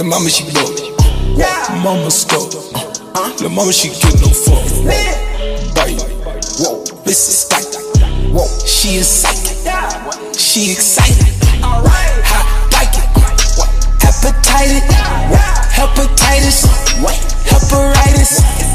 The mama she broke. Mama scope. The mama she get no fuck. Bite. Mrs. Spike. She is psychic. She excited. Hot like it. Hepatitis. Hepatitis.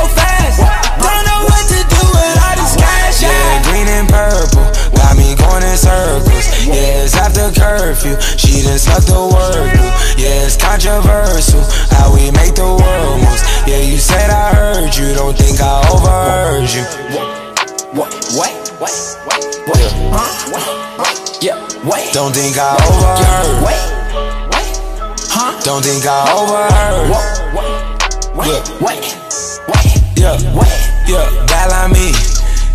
She let fast. Don't know what to do with all this cash. Yeah, green and purple, got me going in circles. Yeah, it's after curfew, she done sucked the word through. Yeah, it's controversial how we make the world moves. Yeah, you said I heard you, don't think I overheard you. What? What? What? What? What? Huh? What? Yeah. Wait. Don't think I overheard. Wait. Wait. Huh? Don't think I overheard. Wait. Yeah. Wait. Wait. Yeah, Wait. yeah, bad on me.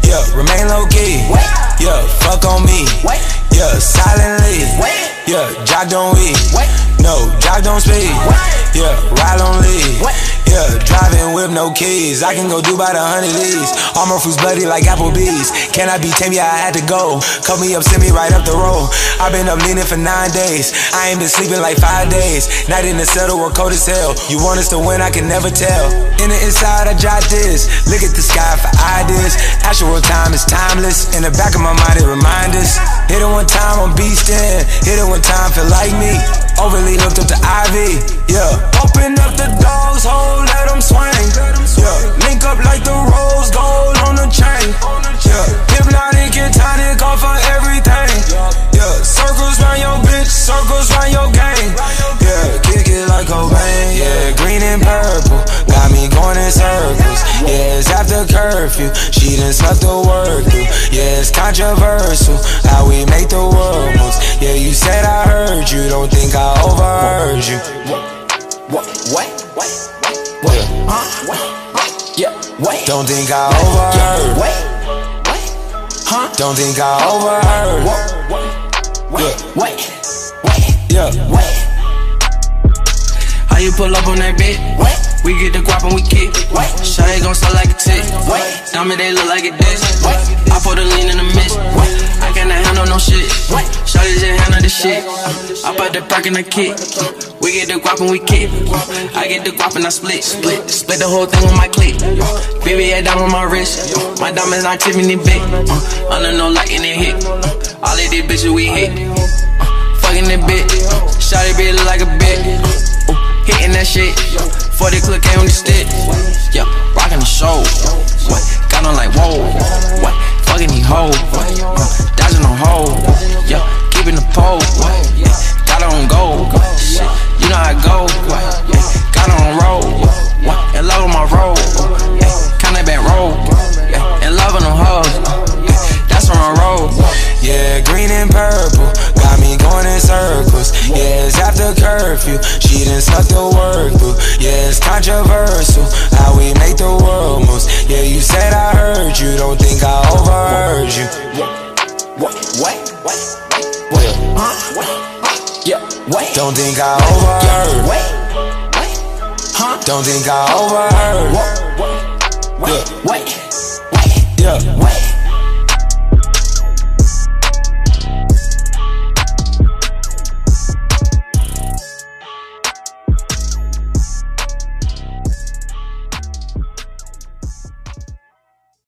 Yeah, remain low key. Wait. Yeah, fuck on me. Wait. Yeah, silently. Wait. Yeah, jock don't we. Wait. No, jock don't speak. Yeah, ride on lead. Wait. Yeah, driving with no keys. I can go do about a hundred E's. Armor fruits bloody like Applebee's. Can I be Tim? Yeah, I had to go. Cut me up, send me right up the road. I've been up leaning for nine days. I ain't been sleeping like five days. Night in the settle, we're cold as hell. You want us to win, I can never tell. In the inside, I jot this. Look at the sky for ideas. Actual time is timeless. In the back of my mind, it reminds us. Hit it one time, I'm beastin'. Hit it one time, feel like me. Overly hooked up to Ivy. Circles round your game. Yeah. Kick it like Cobain. Yeah. Green and purple. Got me going in circles. Yeah. It's after curfew. She done sucked the word through. Yeah. It's controversial how we make the world moves. Yeah. You said I heard you. Don't think I overheard you. What? Wait. Wait. Wait. Wait. Huh? Wait. Yeah. Wait. Don't think I overheard. Wait. Wait. Huh? Don't think I overheard. Wait. Wait. Wait. Yeah. Wait. How you pull up on that bitch? Wait. We get the guap and we kick. Wait. Shawty gon' sell like a tick. Wait. Diamond they look like a dish. Wait. I put a lean in the mist. Wait. I cannot handle no shit. Wait. Shawty just handle the shit. I put the perk in the kick. We get the guap and we kick. I get the guap and I split. Split. Split the whole thing with my. Uh, Baby, I diamond on my wrist. Uh, My diamonds not tipping Tiffany big. Uh, Under no light in the hit. Uh, All of these bitches we hit. Uh, Fucking that bitch. Shawty bitch look like a bitch. Hitting that shit. 40 click came on the stick. Yeah, rocking curfew, she done sucked the word through. Yeah, it's controversial how we make the world moves. Yeah, you said I heard you, don't think I overheard you. Wait. Wait. Wait. Huh? Yeah. Wait. Don't think I overheard. Huh? Don't think I overheard.